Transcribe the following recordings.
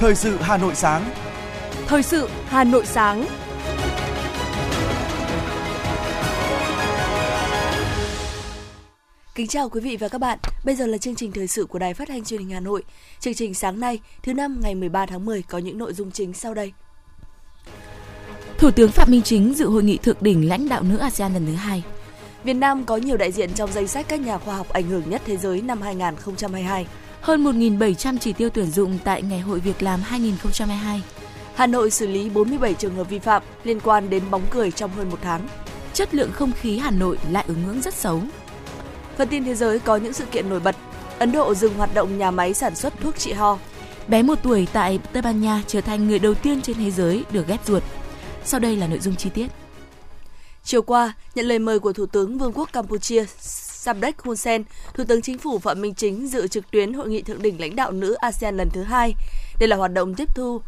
Thời sự Hà Nội sáng. Thời sự Hà Nội sáng. Kính chào quý vị và các bạn. Bây giờ là chương trình thời sự của Đài Phát thanh Truyền hình Hà Nội. Chương trình sáng nay, thứ năm ngày 13 tháng 10 có những nội dung chính sau đây. Thủ tướng Phạm Minh Chính dự hội nghị thượng đỉnh lãnh đạo nữ ASEAN lần thứ hai. Việt Nam có nhiều đại diện trong danh sách các nhà khoa học ảnh hưởng nhất thế giới năm 2022. Hơn 1.700 chỉ tiêu tuyển dụng tại Ngày hội Việc làm 2022. Hà Nội xử lý 47 trường hợp vi phạm liên quan đến bóng cười trong hơn một tháng. Chất lượng không khí Hà Nội lại ở ngưỡng rất xấu. Phần tin thế giới có những sự kiện nổi bật. Ấn Độ dừng hoạt động nhà máy sản xuất thuốc trị ho. Bé một tuổi tại Tây Ban Nha trở thành người đầu tiên trên thế giới được ghép ruột. Sau đây là nội dung chi tiết. Chiều qua, nhận lời mời của Thủ tướng Vương quốc Campuchia Samdech Hun Sen, Thủ tướng Chính phủ Phạm Minh Chính dự trực tuyến hội nghị thượng đỉnh lãnh đạo nữ ASEAN lần thứ hai. Đây là hoạt động tiếp thu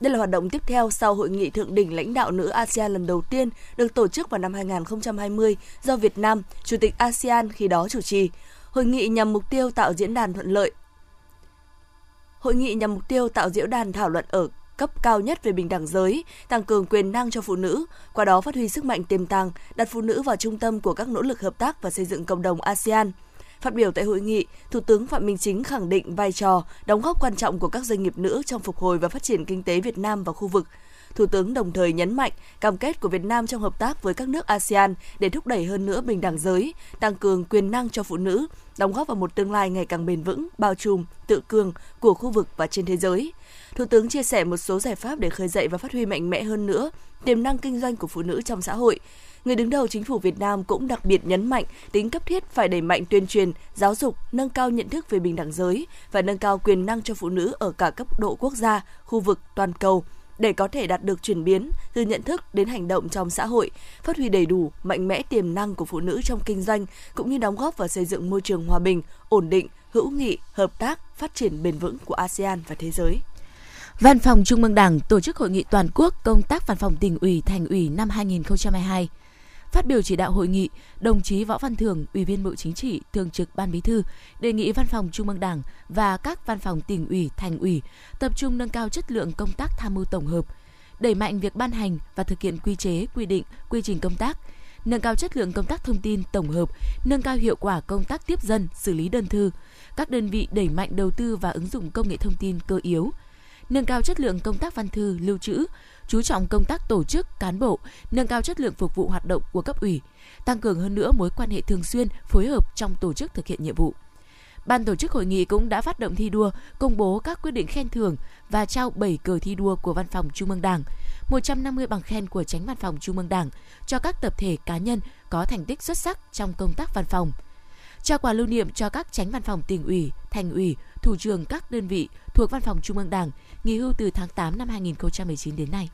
đây là hoạt động tiếp theo sau hội nghị thượng đỉnh lãnh đạo nữ ASEAN lần đầu tiên được tổ chức vào năm 2020 do Việt Nam, Chủ tịch ASEAN khi đó chủ trì. Hội nghị nhằm mục tiêu tạo diễn đàn thuận lợi. Hội nghị nhằm mục tiêu tạo diễn đàn thảo luận ở cấp cao nhất về bình đẳng giới, tăng cường quyền năng cho phụ nữ, qua đó phát huy sức mạnh tiềm tàng, đặt phụ nữ vào trung tâm của các nỗ lực hợp tác và xây dựng cộng đồng ASEAN. Phát biểu tại hội nghị, Thủ tướng Phạm Minh Chính khẳng định vai trò, đóng góp quan trọng của các doanh nghiệp nữ trong phục hồi và phát triển kinh tế Việt Nam và khu vực. Thủ tướng đồng thời nhấn mạnh cam kết của Việt Nam trong hợp tác với các nước ASEAN để thúc đẩy hơn nữa bình đẳng giới, tăng cường quyền năng cho phụ nữ, đóng góp vào một tương lai ngày càng bền vững, bao trùm, tự cường của khu vực và trên thế giới. Thủ tướng chia sẻ một số giải pháp để khơi dậy và phát huy mạnh mẽ hơn nữa tiềm năng kinh doanh của phụ nữ trong xã hội. Người đứng đầu chính phủ Việt Nam cũng đặc biệt nhấn mạnh tính cấp thiết phải đẩy mạnh tuyên truyền, giáo dục, nâng cao nhận thức về bình đẳng giới và nâng cao quyền năng cho phụ nữ ở cả cấp độ quốc gia, khu vực, toàn cầu để có thể đạt được chuyển biến từ nhận thức đến hành động trong xã hội, phát huy đầy đủ, mạnh mẽ tiềm năng của phụ nữ trong kinh doanh cũng như đóng góp vào xây dựng môi trường hòa bình, ổn định, hữu nghị, hợp tác, phát triển bền vững của ASEAN và thế giới. Văn phòng Trung ương Đảng tổ chức hội nghị toàn quốc công tác văn phòng tỉnh ủy, thành ủy năm 2022. Phát biểu chỉ đạo hội nghị, đồng chí Võ Văn Thưởng, Ủy viên Bộ Chính trị, Thường trực Ban Bí thư, đề nghị Văn phòng Trung ương Đảng và các văn phòng tỉnh ủy, thành ủy tập trung nâng cao chất lượng công tác tham mưu tổng hợp, đẩy mạnh việc ban hành và thực hiện quy chế, quy định, quy trình công tác, nâng cao chất lượng công tác thông tin tổng hợp, nâng cao hiệu quả công tác tiếp dân, xử lý đơn thư. Các đơn vị đẩy mạnh đầu tư và ứng dụng công nghệ thông tin cơ yếu, nâng cao chất lượng công tác văn thư, lưu trữ, chú trọng công tác tổ chức, cán bộ, nâng cao chất lượng phục vụ hoạt động của cấp ủy, tăng cường hơn nữa mối quan hệ thường xuyên, phối hợp trong tổ chức thực hiện nhiệm vụ. Ban tổ chức hội nghị cũng đã phát động thi đua, công bố các quyết định khen thưởng và trao 7 cờ thi đua của Văn phòng Trung ương Đảng, 150 bằng khen của Tránh Văn phòng Trung ương Đảng cho các tập thể cá nhân có thành tích xuất sắc trong công tác văn phòng. Trao quà lưu niệm cho các tránh văn phòng tỉnh ủy, thành ủy, thủ trưởng các đơn vị thuộc Văn phòng Trung ương Đảng nghỉ hưu từ tháng 8 năm 2019 đến nay.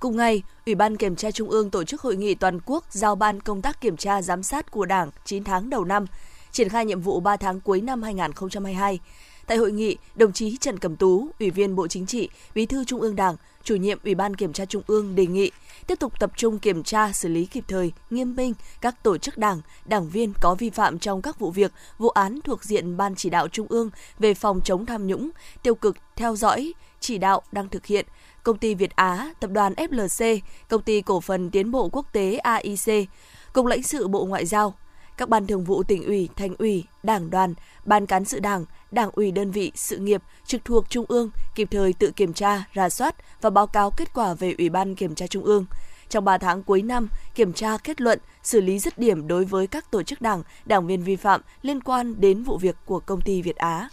Cùng ngày, Ủy ban Kiểm tra Trung ương tổ chức hội nghị toàn quốc giao ban công tác kiểm tra giám sát của Đảng 9 tháng đầu năm, triển khai nhiệm vụ 3 tháng cuối năm 2022. Tại hội nghị, đồng chí Trần Cẩm Tú, Ủy viên Bộ Chính trị, Bí thư Trung ương Đảng, chủ nhiệm Ủy ban Kiểm tra Trung ương đề nghị tiếp tục tập trung kiểm tra, xử lý kịp thời, nghiêm minh các tổ chức đảng, đảng viên có vi phạm trong các vụ việc, vụ án thuộc diện Ban chỉ đạo Trung ương về phòng chống tham nhũng, tiêu cực, theo dõi, chỉ đạo đang thực hiện, công ty Việt Á, tập đoàn FLC, công ty cổ phần tiến bộ quốc tế AIC, Cục lãnh sự Bộ Ngoại giao, các ban thường vụ tỉnh ủy, thành ủy, đảng đoàn, ban cán sự đảng, đảng ủy đơn vị, sự nghiệp trực thuộc Trung ương kịp thời tự kiểm tra, rà soát và báo cáo kết quả về Ủy ban Kiểm tra Trung ương. Trong 3 tháng cuối năm, kiểm tra kết luận, xử lý dứt điểm đối với các tổ chức đảng, đảng viên vi phạm liên quan đến vụ việc của công ty Việt Á.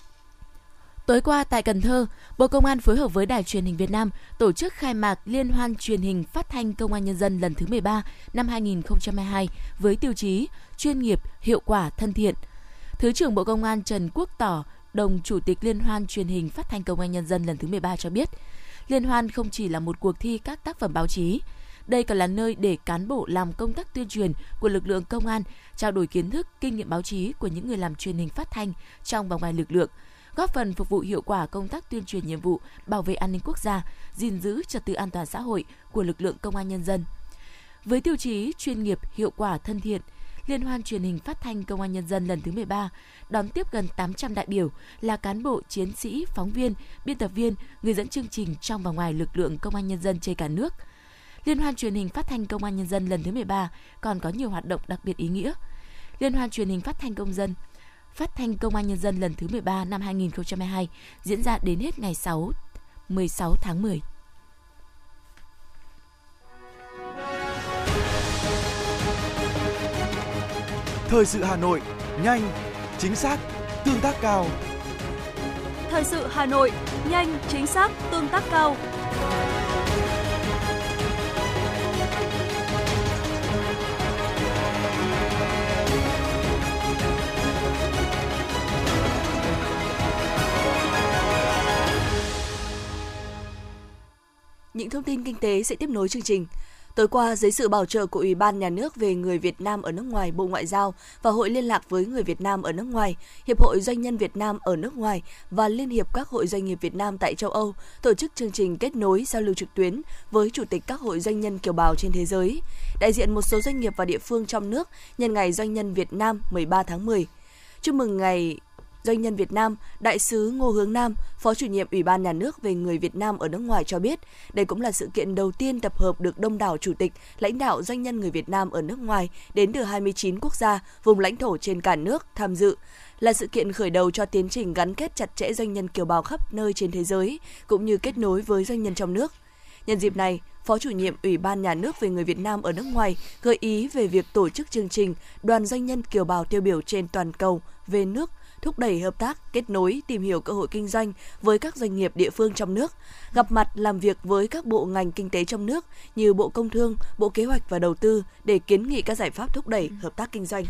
Tối qua tại Cần Thơ, Bộ Công an phối hợp với Đài truyền hình Việt Nam tổ chức khai mạc Liên hoan truyền hình phát thanh Công an Nhân dân lần thứ 13 năm 2022 với tiêu chí chuyên nghiệp, hiệu quả, thân thiện. Thứ trưởng Bộ Công an Trần Quốc Tỏ, đồng chủ tịch Liên hoan truyền hình phát thanh Công an Nhân dân lần thứ 13 cho biết, Liên hoan không chỉ là một cuộc thi các tác phẩm báo chí, đây còn là nơi để cán bộ làm công tác tuyên truyền của lực lượng công an, trao đổi kiến thức, kinh nghiệm báo chí của những người làm truyền hình phát thanh trong và ngoài lực lượng, góp phần phục vụ hiệu quả công tác tuyên truyền nhiệm vụ bảo vệ an ninh quốc gia, gìn giữ trật tự an toàn xã hội của lực lượng công an nhân dân. Với tiêu chí chuyên nghiệp, hiệu quả, thân thiện, Liên hoan truyền hình phát thanh Công an Nhân dân lần thứ 13 đón tiếp gần 800 đại biểu là cán bộ, chiến sĩ, phóng viên, biên tập viên, người dẫn chương trình trong và ngoài lực lượng Công an Nhân dân trên cả nước. Liên hoan truyền hình phát thanh Công an Nhân dân lần thứ 13 còn có nhiều hoạt động đặc biệt ý nghĩa. Liên hoan truyền hình phát thanh công dân Phát thanh Công an Nhân dân lần thứ 13 năm 2022 diễn ra đến hết ngày 6 16 tháng 10. Thời sự Hà Nội, nhanh, chính xác, tương tác cao. Thời sự Hà Nội, nhanh, chính xác, tương tác cao. Những thông tin kinh tế sẽ tiếp nối chương trình. Tối qua, dưới sự bảo trợ của Ủy ban Nhà nước về người Việt Nam ở nước ngoài Bộ Ngoại giao và Hội Liên lạc với người Việt Nam ở nước ngoài, Hiệp hội Doanh nhân Việt Nam ở nước ngoài và Liên hiệp các hội doanh nghiệp Việt Nam tại châu Âu tổ chức chương trình kết nối giao lưu trực tuyến với Chủ tịch các hội doanh nhân kiều bào trên thế giới, đại diện một số doanh nghiệp và địa phương trong nước nhân ngày Doanh nhân Việt Nam 13 tháng 10. Chúc mừng ngày Doanh nhân Việt Nam, Đại sứ Ngô Hướng Nam, Phó chủ nhiệm Ủy ban Nhà nước về người Việt Nam ở nước ngoài cho biết, đây cũng là sự kiện đầu tiên tập hợp được đông đảo chủ tịch, lãnh đạo doanh nhân người Việt Nam ở nước ngoài đến từ 29 quốc gia, vùng lãnh thổ trên cả nước tham dự là sự kiện khởi đầu cho tiến trình gắn kết chặt chẽ doanh nhân kiều bào khắp nơi trên thế giới, cũng như kết nối với doanh nhân trong nước. Nhân dịp này, Phó chủ nhiệm Ủy ban Nhà nước về người Việt Nam ở nước ngoài gợi ý về việc tổ chức chương trình Đoàn doanh nhân kiều bào tiêu biểu trên toàn cầu về nước thúc đẩy hợp tác, kết nối, tìm hiểu cơ hội kinh doanh với các doanh nghiệp địa phương trong nước, gặp mặt làm việc với các bộ ngành kinh tế trong nước như Bộ Công Thương, Bộ Kế hoạch và Đầu tư để kiến nghị các giải pháp thúc đẩy hợp tác kinh doanh.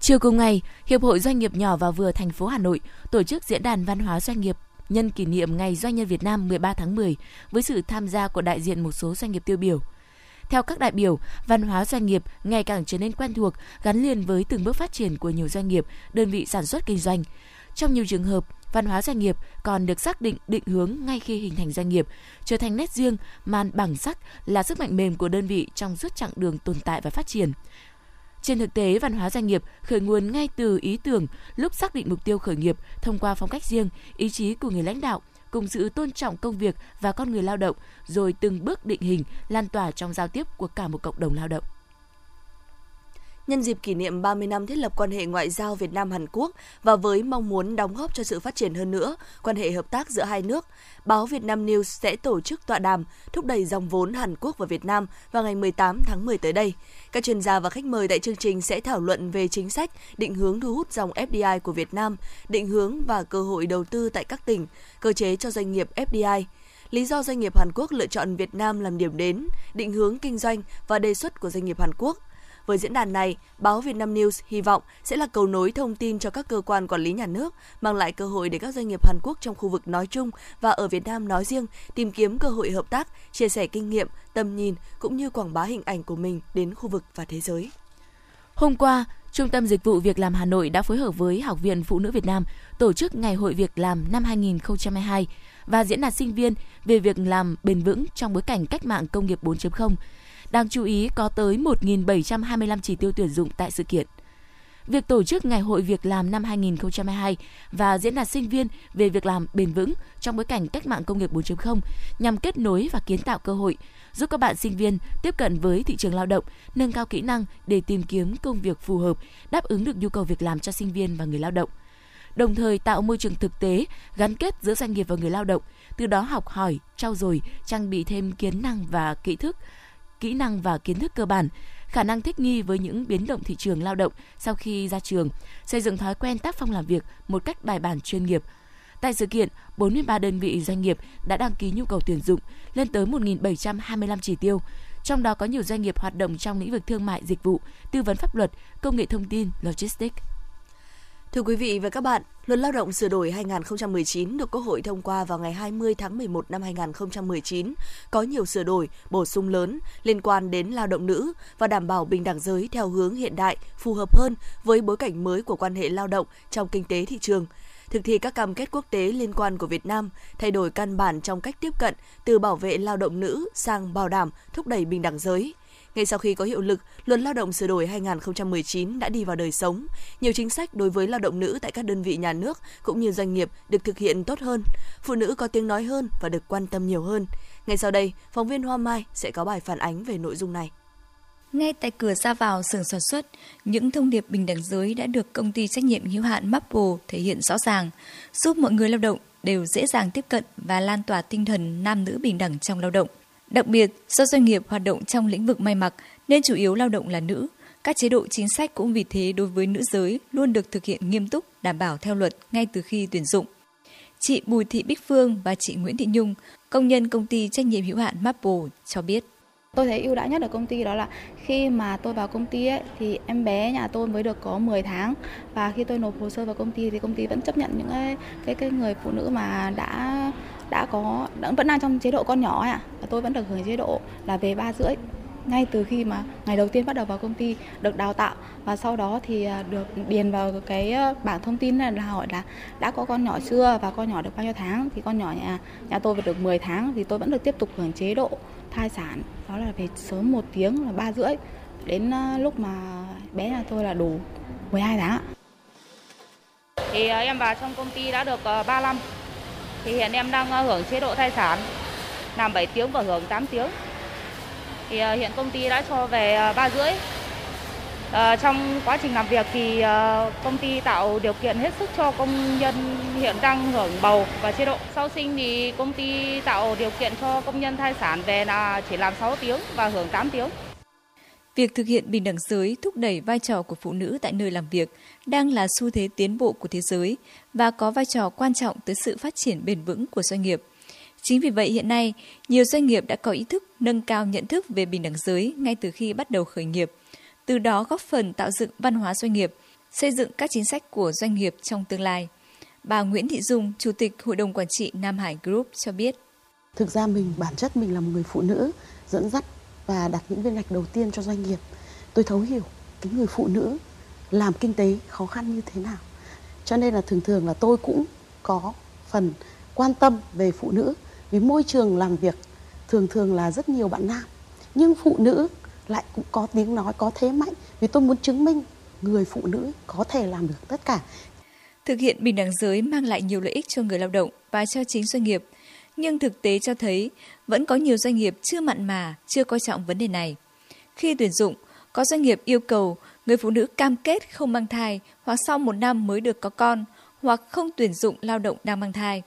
Chiều cùng ngày, Hiệp hội Doanh nghiệp nhỏ và vừa thành phố Hà Nội tổ chức diễn đàn văn hóa doanh nghiệp nhân kỷ niệm Ngày Doanh nhân Việt Nam 13 tháng 10 với sự tham gia của đại diện một số doanh nghiệp tiêu biểu. Theo các đại biểu, văn hóa doanh nghiệp ngày càng trở nên quen thuộc, gắn liền với từng bước phát triển của nhiều doanh nghiệp, đơn vị sản xuất kinh doanh. Trong nhiều trường hợp, văn hóa doanh nghiệp còn được xác định định hướng ngay khi hình thành doanh nghiệp, trở thành nét riêng, màn bằng sắc là sức mạnh mềm của đơn vị trong suốt chặng đường tồn tại và phát triển. Trên thực tế, văn hóa doanh nghiệp khởi nguồn ngay từ ý tưởng lúc xác định mục tiêu khởi nghiệp thông qua phong cách riêng, ý chí của người lãnh đạo, cùng sự tôn trọng công việc và con người lao động, rồi từng bước định hình, lan tỏa trong giao tiếp của cả một cộng đồng lao động. Nhân dịp kỷ niệm 30 năm thiết lập quan hệ ngoại giao Việt Nam Hàn Quốc và với mong muốn đóng góp cho sự phát triển hơn nữa quan hệ hợp tác giữa hai nước, báo Việt Nam News sẽ tổ chức tọa đàm thúc đẩy dòng vốn Hàn Quốc và Việt Nam vào ngày 18 tháng 10 tới đây. Các chuyên gia và khách mời tại chương trình sẽ thảo luận về chính sách, định hướng thu hút dòng FDI của Việt Nam, định hướng và cơ hội đầu tư tại các tỉnh, cơ chế cho doanh nghiệp FDI lý do doanh nghiệp Hàn Quốc lựa chọn Việt Nam làm điểm đến, định hướng kinh doanh và đề xuất của doanh nghiệp Hàn Quốc – với diễn đàn này, báo Vietnam News hy vọng sẽ là cầu nối thông tin cho các cơ quan quản lý nhà nước, mang lại cơ hội để các doanh nghiệp Hàn Quốc trong khu vực nói chung và ở Việt Nam nói riêng tìm kiếm cơ hội hợp tác, chia sẻ kinh nghiệm, tầm nhìn cũng như quảng bá hình ảnh của mình đến khu vực và thế giới. Hôm qua, Trung tâm Dịch vụ Việc làm Hà Nội đã phối hợp với Học viện Phụ nữ Việt Nam tổ chức Ngày hội Việc làm năm 2022 và diễn đàn sinh viên về việc làm bền vững trong bối cảnh cách mạng công nghiệp 4.0 Đáng chú ý có tới 1.725 chỉ tiêu tuyển dụng tại sự kiện. Việc tổ chức Ngày hội Việc làm năm 2022 và diễn đàn sinh viên về việc làm bền vững trong bối cảnh cách mạng công nghiệp 4.0 nhằm kết nối và kiến tạo cơ hội, giúp các bạn sinh viên tiếp cận với thị trường lao động, nâng cao kỹ năng để tìm kiếm công việc phù hợp, đáp ứng được nhu cầu việc làm cho sinh viên và người lao động đồng thời tạo môi trường thực tế gắn kết giữa doanh nghiệp và người lao động, từ đó học hỏi, trau dồi, trang bị thêm kiến năng và kỹ thức, kỹ năng và kiến thức cơ bản, khả năng thích nghi với những biến động thị trường lao động sau khi ra trường, xây dựng thói quen tác phong làm việc một cách bài bản chuyên nghiệp. Tại sự kiện, 43 đơn vị doanh nghiệp đã đăng ký nhu cầu tuyển dụng lên tới 1.725 chỉ tiêu, trong đó có nhiều doanh nghiệp hoạt động trong lĩnh vực thương mại dịch vụ, tư vấn pháp luật, công nghệ thông tin, logistics. Thưa quý vị và các bạn, Luật Lao động sửa đổi 2019 được Quốc hội thông qua vào ngày 20 tháng 11 năm 2019, có nhiều sửa đổi, bổ sung lớn liên quan đến lao động nữ và đảm bảo bình đẳng giới theo hướng hiện đại, phù hợp hơn với bối cảnh mới của quan hệ lao động trong kinh tế thị trường. Thực thi các cam kết quốc tế liên quan của Việt Nam, thay đổi căn bản trong cách tiếp cận từ bảo vệ lao động nữ sang bảo đảm thúc đẩy bình đẳng giới. Ngay sau khi có hiệu lực, Luật Lao động sửa đổi 2019 đã đi vào đời sống. Nhiều chính sách đối với lao động nữ tại các đơn vị nhà nước cũng như doanh nghiệp được thực hiện tốt hơn. Phụ nữ có tiếng nói hơn và được quan tâm nhiều hơn. Ngay sau đây, phóng viên Hoa Mai sẽ có bài phản ánh về nội dung này. Ngay tại cửa ra vào xưởng sản xuất, những thông điệp bình đẳng giới đã được công ty trách nhiệm hữu hạn Maple thể hiện rõ ràng, giúp mọi người lao động đều dễ dàng tiếp cận và lan tỏa tinh thần nam nữ bình đẳng trong lao động. Đặc biệt, do doanh nghiệp hoạt động trong lĩnh vực may mặc nên chủ yếu lao động là nữ, các chế độ chính sách cũng vì thế đối với nữ giới luôn được thực hiện nghiêm túc, đảm bảo theo luật ngay từ khi tuyển dụng. Chị Bùi Thị Bích Phương và chị Nguyễn Thị Nhung, công nhân công ty trách nhiệm hữu hạn Maple cho biết. Tôi thấy ưu đãi nhất ở công ty đó là khi mà tôi vào công ty ấy, thì em bé nhà tôi mới được có 10 tháng và khi tôi nộp hồ sơ vào công ty thì công ty vẫn chấp nhận những cái cái, cái người phụ nữ mà đã đã có vẫn vẫn đang trong chế độ con nhỏ à và tôi vẫn được hưởng chế độ là về ba rưỡi. Ngay từ khi mà ngày đầu tiên bắt đầu vào công ty được đào tạo. Và sau đó thì à, được điền vào cái à, bảng thông tin là, là hỏi là đã có con nhỏ chưa và con nhỏ được bao nhiêu tháng? Thì con nhỏ nhà nhà tôi được 10 tháng thì tôi vẫn được tiếp tục hưởng chế độ thai sản. Đó là về sớm một tiếng là ba rưỡi. Đến à, lúc mà bé nhà tôi là đủ 12 tháng thì em vào trong công ty đã được ờ, 3 năm thì hiện em đang ờ, hưởng chế độ thai sản. Làm 7 tiếng và hưởng 8 tiếng. Thì ờ, hiện công ty đã cho về ờ, ba rưỡi. À, trong quá trình làm việc thì công ty tạo điều kiện hết sức cho công nhân hiện đang hưởng bầu và chế độ. Sau sinh thì công ty tạo điều kiện cho công nhân thai sản về là chỉ làm 6 tiếng và hưởng 8 tiếng. Việc thực hiện bình đẳng giới thúc đẩy vai trò của phụ nữ tại nơi làm việc đang là xu thế tiến bộ của thế giới và có vai trò quan trọng tới sự phát triển bền vững của doanh nghiệp. Chính vì vậy hiện nay, nhiều doanh nghiệp đã có ý thức nâng cao nhận thức về bình đẳng giới ngay từ khi bắt đầu khởi nghiệp. Từ đó góp phần tạo dựng văn hóa doanh nghiệp, xây dựng các chính sách của doanh nghiệp trong tương lai. Bà Nguyễn Thị Dung, Chủ tịch Hội đồng Quản trị Nam Hải Group cho biết. Thực ra mình bản chất mình là một người phụ nữ dẫn dắt và đặt những viên gạch đầu tiên cho doanh nghiệp. Tôi thấu hiểu cái người phụ nữ làm kinh tế khó khăn như thế nào. Cho nên là thường thường là tôi cũng có phần quan tâm về phụ nữ, vì môi trường làm việc thường thường là rất nhiều bạn nam nhưng phụ nữ lại cũng có tiếng nói, có thế mạnh, vì tôi muốn chứng minh người phụ nữ có thể làm được tất cả thực hiện bình đẳng giới mang lại nhiều lợi ích cho người lao động và cho chính doanh nghiệp nhưng thực tế cho thấy vẫn có nhiều doanh nghiệp chưa mặn mà chưa coi trọng vấn đề này khi tuyển dụng có doanh nghiệp yêu cầu người phụ nữ cam kết không mang thai hoặc sau một năm mới được có con hoặc không tuyển dụng lao động đang mang thai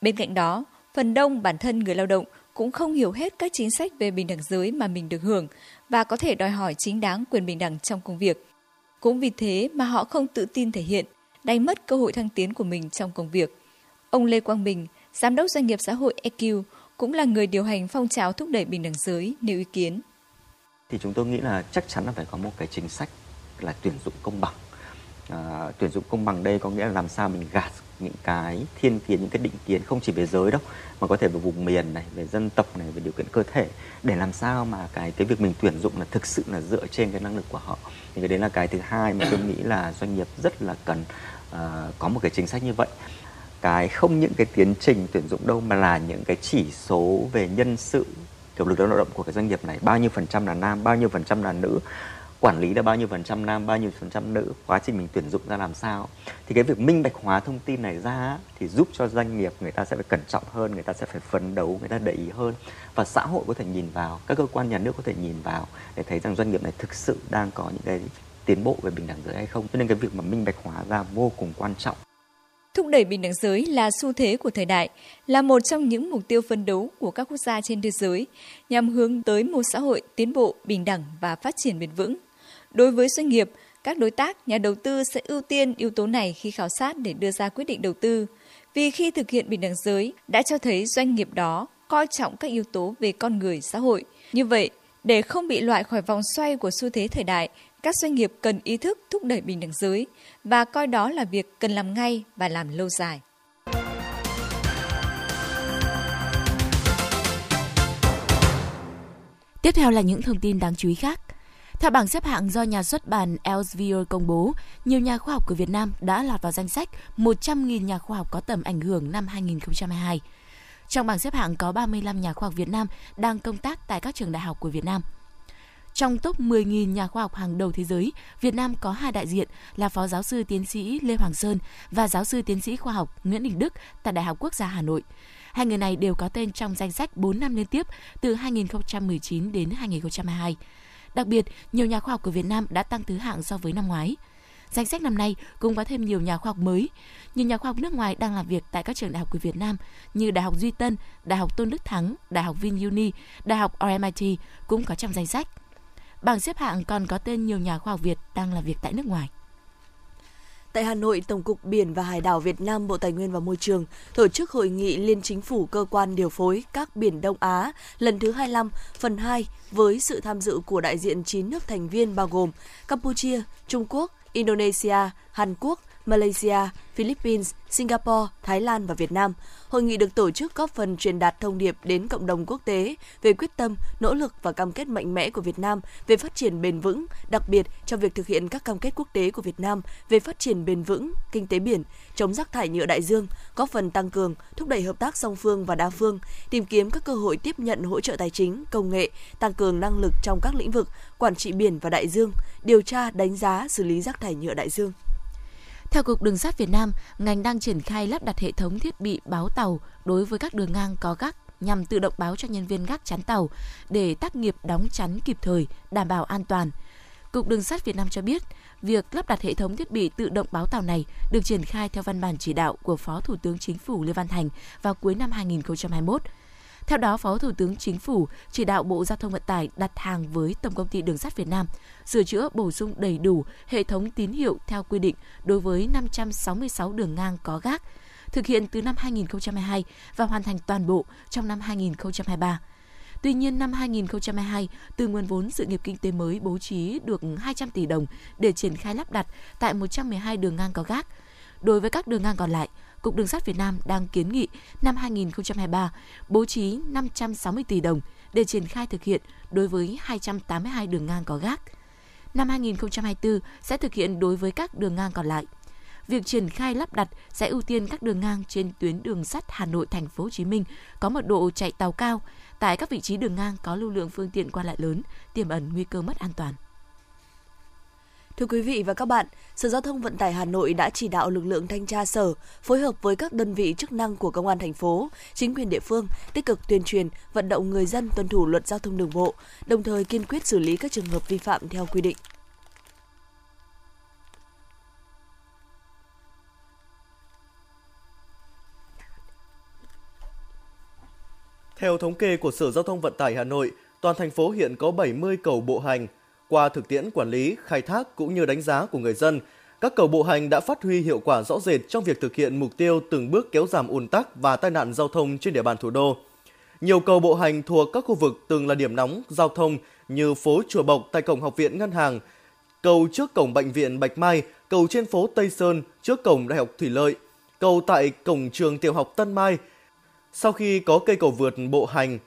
bên cạnh đó phần đông bản thân người lao động cũng không hiểu hết các chính sách về bình đẳng giới mà mình được hưởng và có thể đòi hỏi chính đáng quyền bình đẳng trong công việc. Cũng vì thế mà họ không tự tin thể hiện, đánh mất cơ hội thăng tiến của mình trong công việc. Ông Lê Quang Bình, Giám đốc doanh nghiệp xã hội EQ, cũng là người điều hành phong trào thúc đẩy bình đẳng giới nêu ý kiến. Thì chúng tôi nghĩ là chắc chắn là phải có một cái chính sách là tuyển dụng công bằng. À, tuyển dụng công bằng đây có nghĩa là làm sao mình gạt những cái thiên kiến những cái định kiến không chỉ về giới đâu mà có thể về vùng miền này về dân tộc này về điều kiện cơ thể để làm sao mà cái cái việc mình tuyển dụng là thực sự là dựa trên cái năng lực của họ thì cái đấy là cái thứ hai mà tôi nghĩ là doanh nghiệp rất là cần uh, có một cái chính sách như vậy cái không những cái tiến trình tuyển dụng đâu mà là những cái chỉ số về nhân sự, kiểu lực lao động của cái doanh nghiệp này, bao nhiêu phần trăm là nam, bao nhiêu phần trăm là nữ, quản lý là bao nhiêu phần trăm nam, bao nhiêu phần trăm nữ, quá trình mình tuyển dụng ra làm sao. Thì cái việc minh bạch hóa thông tin này ra thì giúp cho doanh nghiệp người ta sẽ phải cẩn trọng hơn, người ta sẽ phải phấn đấu, người ta để ý hơn. Và xã hội có thể nhìn vào, các cơ quan nhà nước có thể nhìn vào để thấy rằng doanh nghiệp này thực sự đang có những cái tiến bộ về bình đẳng giới hay không. Cho nên cái việc mà minh bạch hóa ra vô cùng quan trọng. Thúc đẩy bình đẳng giới là xu thế của thời đại, là một trong những mục tiêu phấn đấu của các quốc gia trên thế giới nhằm hướng tới một xã hội tiến bộ, bình đẳng và phát triển bền vững. Đối với doanh nghiệp, các đối tác, nhà đầu tư sẽ ưu tiên yếu tố này khi khảo sát để đưa ra quyết định đầu tư. Vì khi thực hiện bình đẳng giới đã cho thấy doanh nghiệp đó coi trọng các yếu tố về con người, xã hội. Như vậy, để không bị loại khỏi vòng xoay của xu thế thời đại, các doanh nghiệp cần ý thức thúc đẩy bình đẳng giới và coi đó là việc cần làm ngay và làm lâu dài. Tiếp theo là những thông tin đáng chú ý khác. Theo bảng xếp hạng do nhà xuất bản Elsevier công bố, nhiều nhà khoa học của Việt Nam đã lọt vào danh sách 100.000 nhà khoa học có tầm ảnh hưởng năm 2022. Trong bảng xếp hạng có 35 nhà khoa học Việt Nam đang công tác tại các trường đại học của Việt Nam. Trong top 10.000 nhà khoa học hàng đầu thế giới, Việt Nam có hai đại diện là Phó Giáo sư Tiến sĩ Lê Hoàng Sơn và Giáo sư Tiến sĩ Khoa học Nguyễn Đình Đức tại Đại học Quốc gia Hà Nội. Hai người này đều có tên trong danh sách 4 năm liên tiếp từ 2019 đến 2022. Đặc biệt, nhiều nhà khoa học của Việt Nam đã tăng thứ hạng so với năm ngoái. Danh sách năm nay cũng có thêm nhiều nhà khoa học mới. Nhiều nhà khoa học nước ngoài đang làm việc tại các trường đại học của Việt Nam như Đại học Duy Tân, Đại học Tôn Đức Thắng, Đại học VinUni, Đại học RMIT cũng có trong danh sách. Bảng xếp hạng còn có tên nhiều nhà khoa học Việt đang làm việc tại nước ngoài. Tại Hà Nội, Tổng cục Biển và Hải đảo Việt Nam Bộ Tài nguyên và Môi trường tổ chức hội nghị Liên Chính phủ Cơ quan Điều phối các biển Đông Á lần thứ 25, phần 2 với sự tham dự của đại diện 9 nước thành viên bao gồm Campuchia, Trung Quốc, Indonesia, Hàn Quốc, Malaysia, Philippines, Singapore, Thái Lan và Việt Nam. Hội nghị được tổ chức góp phần truyền đạt thông điệp đến cộng đồng quốc tế về quyết tâm, nỗ lực và cam kết mạnh mẽ của Việt Nam về phát triển bền vững, đặc biệt trong việc thực hiện các cam kết quốc tế của Việt Nam về phát triển bền vững, kinh tế biển, chống rác thải nhựa đại dương, góp phần tăng cường, thúc đẩy hợp tác song phương và đa phương, tìm kiếm các cơ hội tiếp nhận hỗ trợ tài chính, công nghệ, tăng cường năng lực trong các lĩnh vực quản trị biển và đại dương, điều tra, đánh giá, xử lý rác thải nhựa đại dương. Theo Cục Đường sắt Việt Nam, ngành đang triển khai lắp đặt hệ thống thiết bị báo tàu đối với các đường ngang có gác nhằm tự động báo cho nhân viên gác chắn tàu để tác nghiệp đóng chắn kịp thời, đảm bảo an toàn. Cục Đường sắt Việt Nam cho biết, việc lắp đặt hệ thống thiết bị tự động báo tàu này được triển khai theo văn bản chỉ đạo của Phó Thủ tướng Chính phủ Lê Văn Thành vào cuối năm 2021 theo đó, Phó Thủ tướng Chính phủ chỉ đạo Bộ Giao thông Vận tải đặt hàng với Tổng công ty Đường sắt Việt Nam sửa chữa bổ sung đầy đủ hệ thống tín hiệu theo quy định đối với 566 đường ngang có gác, thực hiện từ năm 2022 và hoàn thành toàn bộ trong năm 2023. Tuy nhiên, năm 2022, từ nguồn vốn sự nghiệp kinh tế mới bố trí được 200 tỷ đồng để triển khai lắp đặt tại 112 đường ngang có gác. Đối với các đường ngang còn lại, Cục Đường sắt Việt Nam đang kiến nghị năm 2023 bố trí 560 tỷ đồng để triển khai thực hiện đối với 282 đường ngang có gác. Năm 2024 sẽ thực hiện đối với các đường ngang còn lại. Việc triển khai lắp đặt sẽ ưu tiên các đường ngang trên tuyến đường sắt Hà Nội Thành phố Hồ Chí Minh có mật độ chạy tàu cao tại các vị trí đường ngang có lưu lượng phương tiện qua lại lớn, tiềm ẩn nguy cơ mất an toàn. Thưa quý vị và các bạn, Sở Giao thông Vận tải Hà Nội đã chỉ đạo lực lượng thanh tra sở phối hợp với các đơn vị chức năng của công an thành phố, chính quyền địa phương tích cực tuyên truyền, vận động người dân tuân thủ luật giao thông đường bộ, đồng thời kiên quyết xử lý các trường hợp vi phạm theo quy định. Theo thống kê của Sở Giao thông Vận tải Hà Nội, toàn thành phố hiện có 70 cầu bộ hành, qua thực tiễn quản lý, khai thác cũng như đánh giá của người dân, các cầu bộ hành đã phát huy hiệu quả rõ rệt trong việc thực hiện mục tiêu từng bước kéo giảm ùn tắc và tai nạn giao thông trên địa bàn thủ đô. Nhiều cầu bộ hành thuộc các khu vực từng là điểm nóng giao thông như phố Chùa Bộc tại cổng học viện Ngân hàng, cầu trước cổng bệnh viện Bạch Mai, cầu trên phố Tây Sơn trước cổng Đại học Thủy Lợi, cầu tại cổng trường tiểu học Tân Mai. Sau khi có cây cầu vượt bộ hành,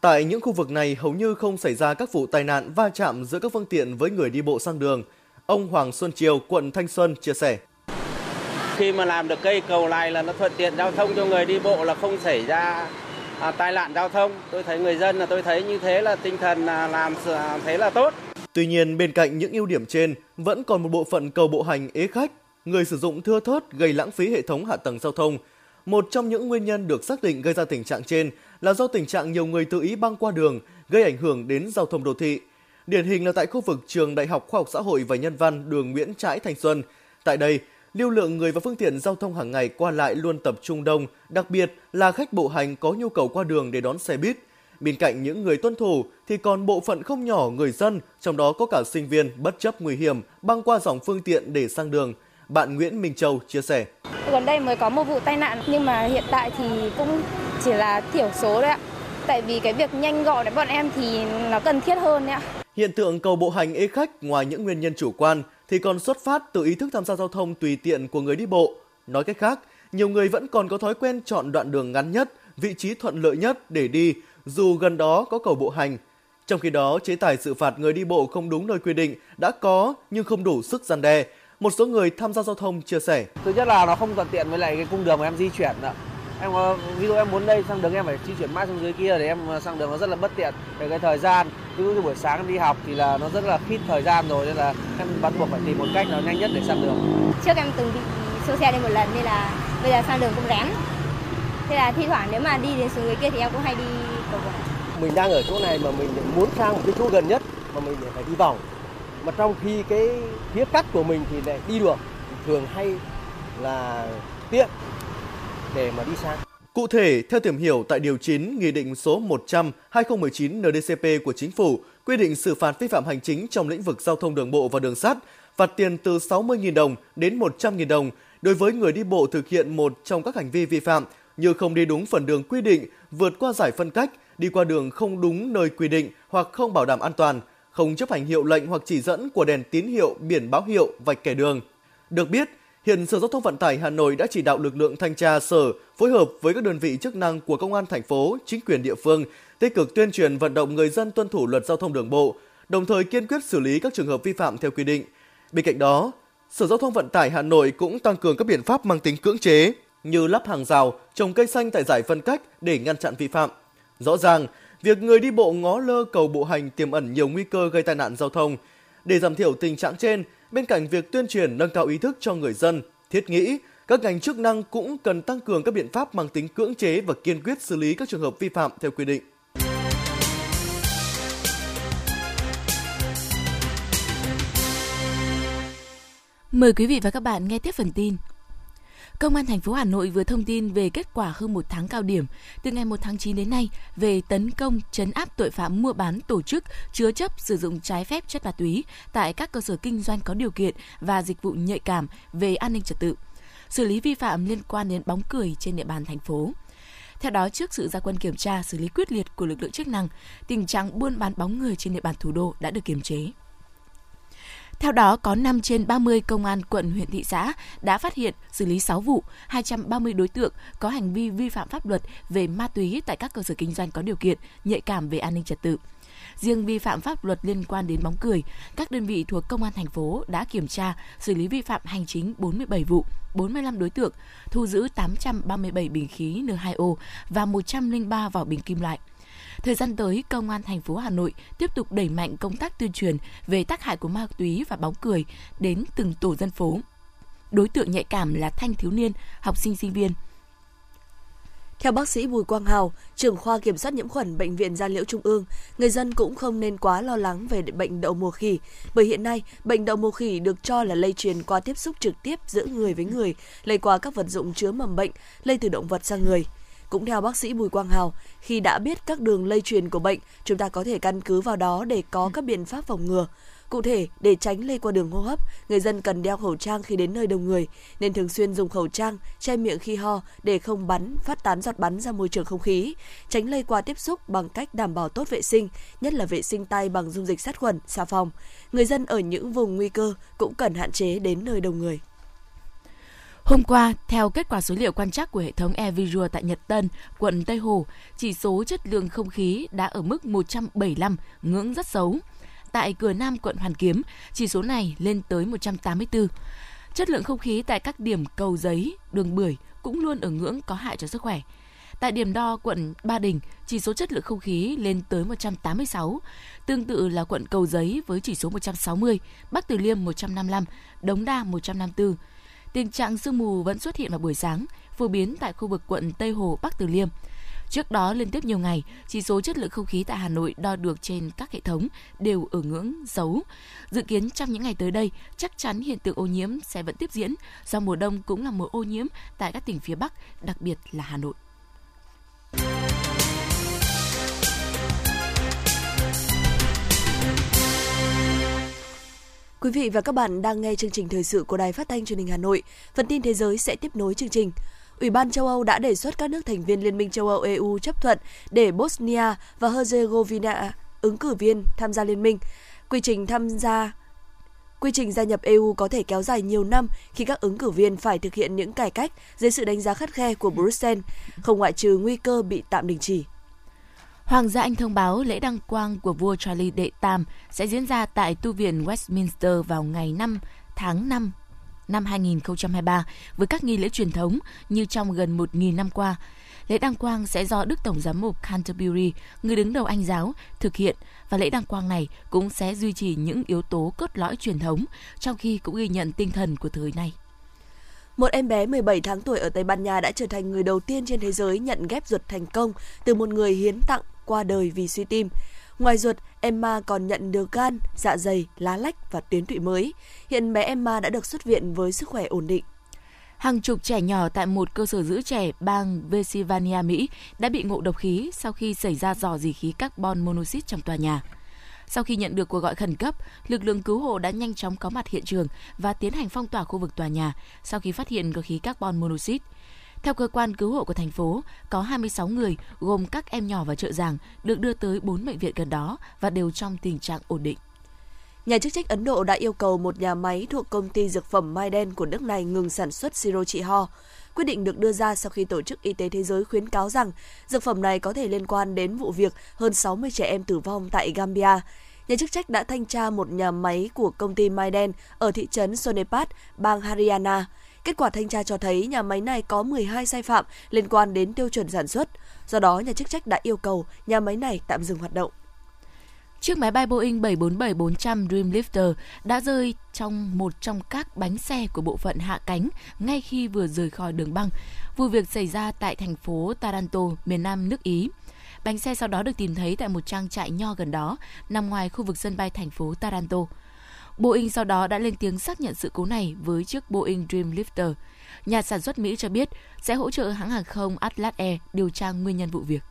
Tại những khu vực này hầu như không xảy ra các vụ tai nạn va chạm giữa các phương tiện với người đi bộ sang đường. Ông Hoàng Xuân Triều, quận Thanh Xuân chia sẻ. Khi mà làm được cây cầu này là nó thuận tiện giao thông cho người đi bộ là không xảy ra à, tai nạn giao thông. Tôi thấy người dân là tôi thấy như thế là tinh thần là làm thấy là tốt. Tuy nhiên bên cạnh những ưu điểm trên vẫn còn một bộ phận cầu bộ hành ế khách, người sử dụng thưa thớt gây lãng phí hệ thống hạ tầng giao thông. Một trong những nguyên nhân được xác định gây ra tình trạng trên là do tình trạng nhiều người tự ý băng qua đường gây ảnh hưởng đến giao thông đô thị. Điển hình là tại khu vực trường Đại học Khoa học Xã hội và Nhân văn đường Nguyễn Trãi Thanh Xuân. Tại đây, lưu lượng người và phương tiện giao thông hàng ngày qua lại luôn tập trung đông, đặc biệt là khách bộ hành có nhu cầu qua đường để đón xe buýt. Bên cạnh những người tuân thủ thì còn bộ phận không nhỏ người dân, trong đó có cả sinh viên bất chấp nguy hiểm băng qua dòng phương tiện để sang đường. Bạn Nguyễn Minh Châu chia sẻ. Gần đây mới có một vụ tai nạn nhưng mà hiện tại thì cũng chỉ là thiểu số đấy ạ. Tại vì cái việc nhanh gọn để bọn em thì nó cần thiết hơn đấy ạ. Hiện tượng cầu bộ hành ế khách ngoài những nguyên nhân chủ quan thì còn xuất phát từ ý thức tham gia giao thông tùy tiện của người đi bộ. Nói cách khác, nhiều người vẫn còn có thói quen chọn đoạn đường ngắn nhất, vị trí thuận lợi nhất để đi, dù gần đó có cầu bộ hành. Trong khi đó, chế tài xử phạt người đi bộ không đúng nơi quy định đã có nhưng không đủ sức gian đe. Một số người tham gia giao thông chia sẻ. Thứ nhất là nó không thuận tiện với lại cái cung đường mà em di chuyển nữa em có ví dụ em muốn đây sang đường em phải di chuyển mãi xuống dưới kia để em sang đường nó rất là bất tiện về cái thời gian ví dụ như buổi sáng đi học thì là nó rất là khít thời gian rồi nên là em bắt buộc phải tìm một cách nào nhanh nhất để sang đường. Trước em từng bị xô xe đi một lần nên là bây giờ sang đường cũng rén. Thế là thi thoảng nếu mà đi đến xuống dưới kia thì em cũng hay đi cầu vượt. Mình đang ở chỗ này mà mình muốn sang một cái chỗ gần nhất mà mình phải đi vòng. Mà trong khi cái phía cắt của mình thì lại đi được thường hay là tiện để mà đi sang. Cụ thể, theo tìm hiểu tại Điều 9 Nghị định số 100-2019 NDCP của Chính phủ quy định xử phạt vi phạm hành chính trong lĩnh vực giao thông đường bộ và đường sắt, phạt tiền từ 60.000 đồng đến 100.000 đồng đối với người đi bộ thực hiện một trong các hành vi vi phạm như không đi đúng phần đường quy định, vượt qua giải phân cách, đi qua đường không đúng nơi quy định hoặc không bảo đảm an toàn, không chấp hành hiệu lệnh hoặc chỉ dẫn của đèn tín hiệu, biển báo hiệu, vạch kẻ đường. Được biết, Hiện Sở Giao thông Vận tải Hà Nội đã chỉ đạo lực lượng thanh tra sở phối hợp với các đơn vị chức năng của công an thành phố, chính quyền địa phương tích cực tuyên truyền vận động người dân tuân thủ luật giao thông đường bộ, đồng thời kiên quyết xử lý các trường hợp vi phạm theo quy định. Bên cạnh đó, Sở Giao thông Vận tải Hà Nội cũng tăng cường các biện pháp mang tính cưỡng chế như lắp hàng rào, trồng cây xanh tại giải phân cách để ngăn chặn vi phạm. Rõ ràng, việc người đi bộ ngó lơ cầu bộ hành tiềm ẩn nhiều nguy cơ gây tai nạn giao thông. Để giảm thiểu tình trạng trên, Bên cạnh việc tuyên truyền nâng cao ý thức cho người dân, thiết nghĩ các ngành chức năng cũng cần tăng cường các biện pháp mang tính cưỡng chế và kiên quyết xử lý các trường hợp vi phạm theo quy định. Mời quý vị và các bạn nghe tiếp phần tin. Công an thành phố Hà Nội vừa thông tin về kết quả hơn một tháng cao điểm từ ngày 1 tháng 9 đến nay về tấn công chấn áp tội phạm mua bán tổ chức chứa chấp sử dụng trái phép chất ma túy tại các cơ sở kinh doanh có điều kiện và dịch vụ nhạy cảm về an ninh trật tự, xử lý vi phạm liên quan đến bóng cười trên địa bàn thành phố. Theo đó, trước sự gia quân kiểm tra, xử lý quyết liệt của lực lượng chức năng, tình trạng buôn bán bóng người trên địa bàn thủ đô đã được kiềm chế. Theo đó, có 5 trên 30 công an quận huyện thị xã đã phát hiện xử lý 6 vụ, 230 đối tượng có hành vi vi phạm pháp luật về ma túy tại các cơ sở kinh doanh có điều kiện, nhạy cảm về an ninh trật tự. Riêng vi phạm pháp luật liên quan đến bóng cười, các đơn vị thuộc công an thành phố đã kiểm tra, xử lý vi phạm hành chính 47 vụ, 45 đối tượng, thu giữ 837 bình khí N2O và 103 vỏ bình kim loại. Thời gian tới, Công an thành phố Hà Nội tiếp tục đẩy mạnh công tác tuyên truyền về tác hại của ma túy và bóng cười đến từng tổ dân phố. Đối tượng nhạy cảm là thanh thiếu niên, học sinh sinh viên, theo bác sĩ Bùi Quang Hào, trưởng khoa kiểm soát nhiễm khuẩn Bệnh viện Gia Liễu Trung ương, người dân cũng không nên quá lo lắng về bệnh đậu mùa khỉ, bởi hiện nay bệnh đậu mùa khỉ được cho là lây truyền qua tiếp xúc trực tiếp giữa người với người, lây qua các vật dụng chứa mầm bệnh, lây từ động vật sang người. Cũng theo bác sĩ Bùi Quang Hào, khi đã biết các đường lây truyền của bệnh, chúng ta có thể căn cứ vào đó để có các biện pháp phòng ngừa. Cụ thể, để tránh lây qua đường hô hấp, người dân cần đeo khẩu trang khi đến nơi đông người, nên thường xuyên dùng khẩu trang, che miệng khi ho để không bắn, phát tán giọt bắn ra môi trường không khí, tránh lây qua tiếp xúc bằng cách đảm bảo tốt vệ sinh, nhất là vệ sinh tay bằng dung dịch sát khuẩn, xà phòng. Người dân ở những vùng nguy cơ cũng cần hạn chế đến nơi đông người. Hôm qua, theo kết quả số liệu quan trắc của hệ thống AirVisual tại Nhật Tân, quận Tây Hồ, chỉ số chất lượng không khí đã ở mức 175, ngưỡng rất xấu. Tại cửa Nam quận Hoàn Kiếm, chỉ số này lên tới 184. Chất lượng không khí tại các điểm cầu giấy, đường bưởi cũng luôn ở ngưỡng có hại cho sức khỏe. Tại điểm đo quận Ba Đình, chỉ số chất lượng không khí lên tới 186. Tương tự là quận Cầu Giấy với chỉ số 160, Bắc Từ Liêm 155, Đống Đa 154. Tình trạng sương mù vẫn xuất hiện vào buổi sáng, phổ biến tại khu vực quận Tây Hồ, Bắc Từ Liêm. Trước đó liên tiếp nhiều ngày, chỉ số chất lượng không khí tại Hà Nội đo được trên các hệ thống đều ở ngưỡng xấu. Dự kiến trong những ngày tới đây, chắc chắn hiện tượng ô nhiễm sẽ vẫn tiếp diễn do mùa đông cũng là mùa ô nhiễm tại các tỉnh phía Bắc, đặc biệt là Hà Nội. Quý vị và các bạn đang nghe chương trình thời sự của Đài Phát thanh Truyền hình Hà Nội. Phần tin thế giới sẽ tiếp nối chương trình. Ủy ban châu Âu đã đề xuất các nước thành viên Liên minh châu Âu EU chấp thuận để Bosnia và Herzegovina ứng cử viên tham gia liên minh. Quy trình tham gia Quy trình gia nhập EU có thể kéo dài nhiều năm khi các ứng cử viên phải thực hiện những cải cách dưới sự đánh giá khắt khe của Bruxelles, không ngoại trừ nguy cơ bị tạm đình chỉ. Hoàng gia Anh thông báo lễ đăng quang của vua Charles đệ Tam sẽ diễn ra tại tu viện Westminster vào ngày 5 tháng 5 năm 2023 với các nghi lễ truyền thống như trong gần 1.000 năm qua. Lễ đăng quang sẽ do Đức Tổng giám mục Canterbury, người đứng đầu Anh giáo, thực hiện và lễ đăng quang này cũng sẽ duy trì những yếu tố cốt lõi truyền thống, trong khi cũng ghi nhận tinh thần của thời này. Một em bé 17 tháng tuổi ở Tây Ban Nha đã trở thành người đầu tiên trên thế giới nhận ghép ruột thành công từ một người hiến tặng qua đời vì suy tim. Ngoài ruột, Emma còn nhận được gan, dạ dày, lá lách và tuyến tụy mới. Hiện bé Emma đã được xuất viện với sức khỏe ổn định. Hàng chục trẻ nhỏ tại một cơ sở giữ trẻ bang Pennsylvania, Mỹ đã bị ngộ độc khí sau khi xảy ra dò dỉ khí carbon monoxide trong tòa nhà. Sau khi nhận được cuộc gọi khẩn cấp, lực lượng cứu hộ đã nhanh chóng có mặt hiện trường và tiến hành phong tỏa khu vực tòa nhà sau khi phát hiện có khí carbon monoxide. Theo cơ quan cứu hộ của thành phố, có 26 người gồm các em nhỏ và trợ giảng được đưa tới 4 bệnh viện gần đó và đều trong tình trạng ổn định. Nhà chức trách Ấn Độ đã yêu cầu một nhà máy thuộc công ty dược phẩm Maiden của nước này ngừng sản xuất siro trị ho. Quyết định được đưa ra sau khi Tổ chức Y tế Thế giới khuyến cáo rằng dược phẩm này có thể liên quan đến vụ việc hơn 60 trẻ em tử vong tại Gambia. Nhà chức trách đã thanh tra một nhà máy của công ty Maiden ở thị trấn Sonepat, bang Haryana. Kết quả thanh tra cho thấy nhà máy này có 12 sai phạm liên quan đến tiêu chuẩn sản xuất. Do đó, nhà chức trách đã yêu cầu nhà máy này tạm dừng hoạt động. Chiếc máy bay Boeing 747-400 Dreamlifter đã rơi trong một trong các bánh xe của bộ phận hạ cánh ngay khi vừa rời khỏi đường băng. Vụ việc xảy ra tại thành phố Taranto, miền nam nước Ý. Bánh xe sau đó được tìm thấy tại một trang trại nho gần đó, nằm ngoài khu vực sân bay thành phố Taranto. Boeing sau đó đã lên tiếng xác nhận sự cố này với chiếc Boeing Dreamlifter. Nhà sản xuất Mỹ cho biết sẽ hỗ trợ hãng hàng không Atlas Air điều tra nguyên nhân vụ việc.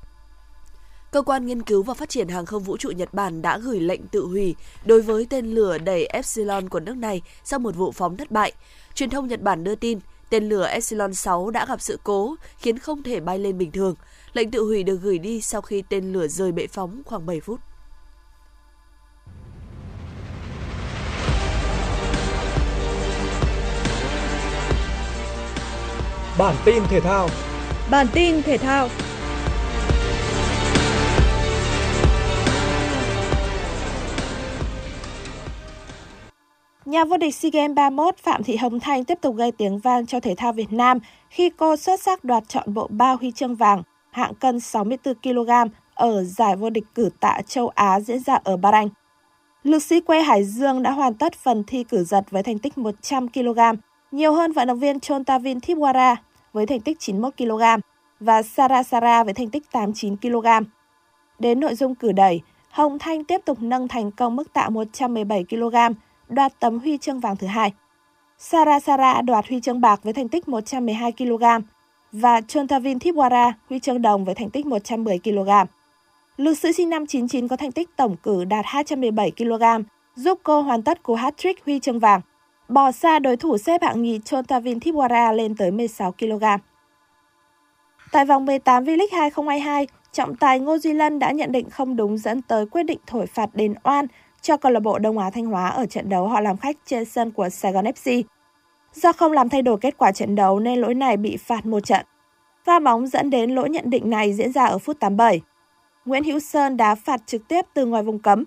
Cơ quan nghiên cứu và phát triển hàng không vũ trụ Nhật Bản đã gửi lệnh tự hủy đối với tên lửa đẩy Epsilon của nước này sau một vụ phóng thất bại. Truyền thông Nhật Bản đưa tin, tên lửa Epsilon 6 đã gặp sự cố khiến không thể bay lên bình thường. Lệnh tự hủy được gửi đi sau khi tên lửa rời bệ phóng khoảng 7 phút. Bản tin thể thao. Bản tin thể thao. Nhà vô địch SEA Games 31 Phạm Thị Hồng Thanh tiếp tục gây tiếng vang cho thể thao Việt Nam khi cô xuất sắc đoạt chọn bộ ba huy chương vàng hạng cân 64 kg ở giải vô địch cử tạ châu Á diễn ra ở Bahrain. Lực sĩ quê Hải Dương đã hoàn tất phần thi cử giật với thành tích 100 kg, nhiều hơn vận động viên Chontavin Thipwara với thành tích 91 kg và Sara Sara với thành tích 89 kg. Đến nội dung cử đẩy, Hồng Thanh tiếp tục nâng thành công mức tạ 117 kg, đoạt tấm huy chương vàng thứ hai. Sara Sara đoạt huy chương bạc với thành tích 112 kg và Chontavin Thipwara huy chương đồng với thành tích 110 kg. Lực sĩ sinh năm 99 có thành tích tổng cử đạt 217 kg, giúp cô hoàn tất cú hat-trick huy chương vàng, bỏ xa đối thủ xếp hạng nhì Chontavin Thipwara lên tới 16 kg. Tại vòng 18 V-League 2022, trọng tài Ngô Duy Lân đã nhận định không đúng dẫn tới quyết định thổi phạt đền oan cho câu lạc bộ Đông Á Thanh Hóa ở trận đấu họ làm khách trên sân của Sài Gòn FC. Do không làm thay đổi kết quả trận đấu nên lỗi này bị phạt một trận. pha bóng dẫn đến lỗi nhận định này diễn ra ở phút 87. Nguyễn Hữu Sơn đá phạt trực tiếp từ ngoài vùng cấm.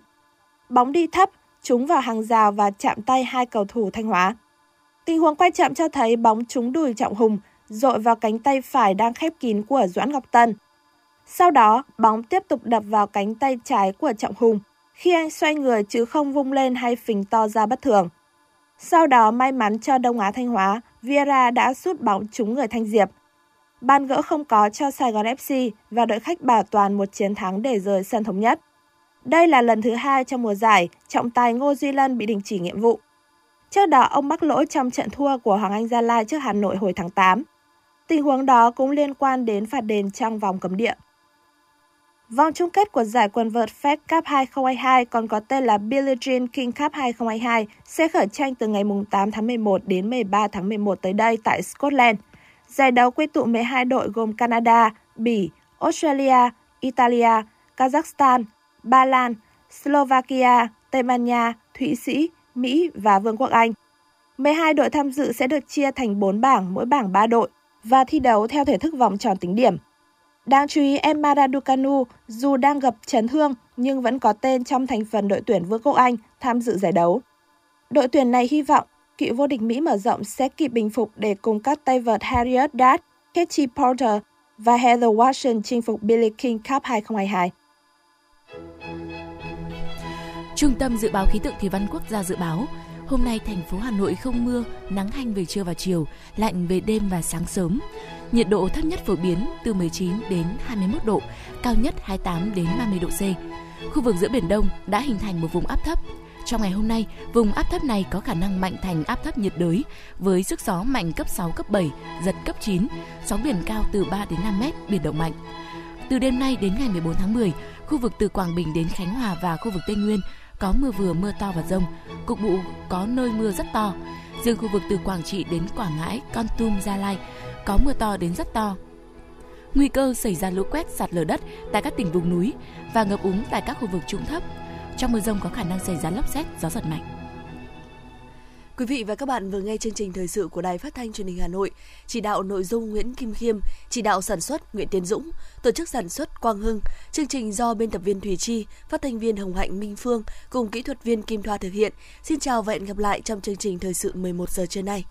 Bóng đi thấp, trúng vào hàng rào và chạm tay hai cầu thủ Thanh Hóa. Tình huống quay chậm cho thấy bóng trúng đùi Trọng Hùng, dội vào cánh tay phải đang khép kín của Doãn Ngọc Tân. Sau đó, bóng tiếp tục đập vào cánh tay trái của Trọng Hùng khi anh xoay người chứ không vung lên hay phình to ra bất thường. Sau đó may mắn cho Đông Á Thanh Hóa, Vieira đã sút bóng trúng người Thanh Diệp. Ban gỡ không có cho Sài Gòn FC và đội khách bảo toàn một chiến thắng để rời sân thống nhất. Đây là lần thứ hai trong mùa giải, trọng tài Ngô Duy Lân bị đình chỉ nhiệm vụ. Trước đó, ông mắc lỗi trong trận thua của Hoàng Anh Gia Lai trước Hà Nội hồi tháng 8. Tình huống đó cũng liên quan đến phạt đền trong vòng cấm địa. Vòng chung kết của giải quần vợt Fed Cup 2022 còn có tên là Billie Jean King Cup 2022 sẽ khởi tranh từ ngày 8 tháng 11 đến 13 tháng 11 tới đây tại Scotland. Giải đấu quy tụ 12 đội gồm Canada, Bỉ, Australia, Italia, Kazakhstan, Ba Lan, Slovakia, Tây Ban Nha, Thụy Sĩ, Mỹ và Vương quốc Anh. 12 đội tham dự sẽ được chia thành 4 bảng, mỗi bảng 3 đội và thi đấu theo thể thức vòng tròn tính điểm. Đáng chú ý Emma Raducanu dù đang gặp chấn thương nhưng vẫn có tên trong thành phần đội tuyển Vương quốc Anh tham dự giải đấu. Đội tuyển này hy vọng cựu vô địch Mỹ mở rộng sẽ kịp bình phục để cùng các tay vợt Harriet Dart, Katie Porter và Heather Watson chinh phục Billie King Cup 2022. Trung tâm Dự báo Khí tượng Thủy văn Quốc gia dự báo, hôm nay thành phố Hà Nội không mưa, nắng hanh về trưa và chiều, lạnh về đêm và sáng sớm. Nhiệt độ thấp nhất phổ biến từ 19 đến 21 độ, cao nhất 28 đến 30 độ C. Khu vực giữa Biển Đông đã hình thành một vùng áp thấp. Trong ngày hôm nay, vùng áp thấp này có khả năng mạnh thành áp thấp nhiệt đới với sức gió mạnh cấp 6, cấp 7, giật cấp 9, sóng biển cao từ 3 đến 5 mét, biển động mạnh. Từ đêm nay đến ngày 14 tháng 10, khu vực từ Quảng Bình đến Khánh Hòa và khu vực Tây Nguyên có mưa vừa mưa to và rông, cục bộ có nơi mưa rất to. Riêng khu vực từ Quảng Trị đến Quảng Ngãi, Con Tum, Gia Lai có mưa to đến rất to. Nguy cơ xảy ra lũ quét sạt lở đất tại các tỉnh vùng núi và ngập úng tại các khu vực trũng thấp. Trong mưa rông có khả năng xảy ra lốc xét, gió giật mạnh. Quý vị và các bạn vừa nghe chương trình thời sự của Đài Phát thanh Truyền hình Hà Nội. Chỉ đạo nội dung Nguyễn Kim Khiêm, chỉ đạo sản xuất Nguyễn Tiến Dũng, tổ chức sản xuất Quang Hưng. Chương trình do biên tập viên Thủy Chi, phát thanh viên Hồng Hạnh Minh Phương cùng kỹ thuật viên Kim Thoa thực hiện. Xin chào và hẹn gặp lại trong chương trình thời sự 11 giờ trưa nay.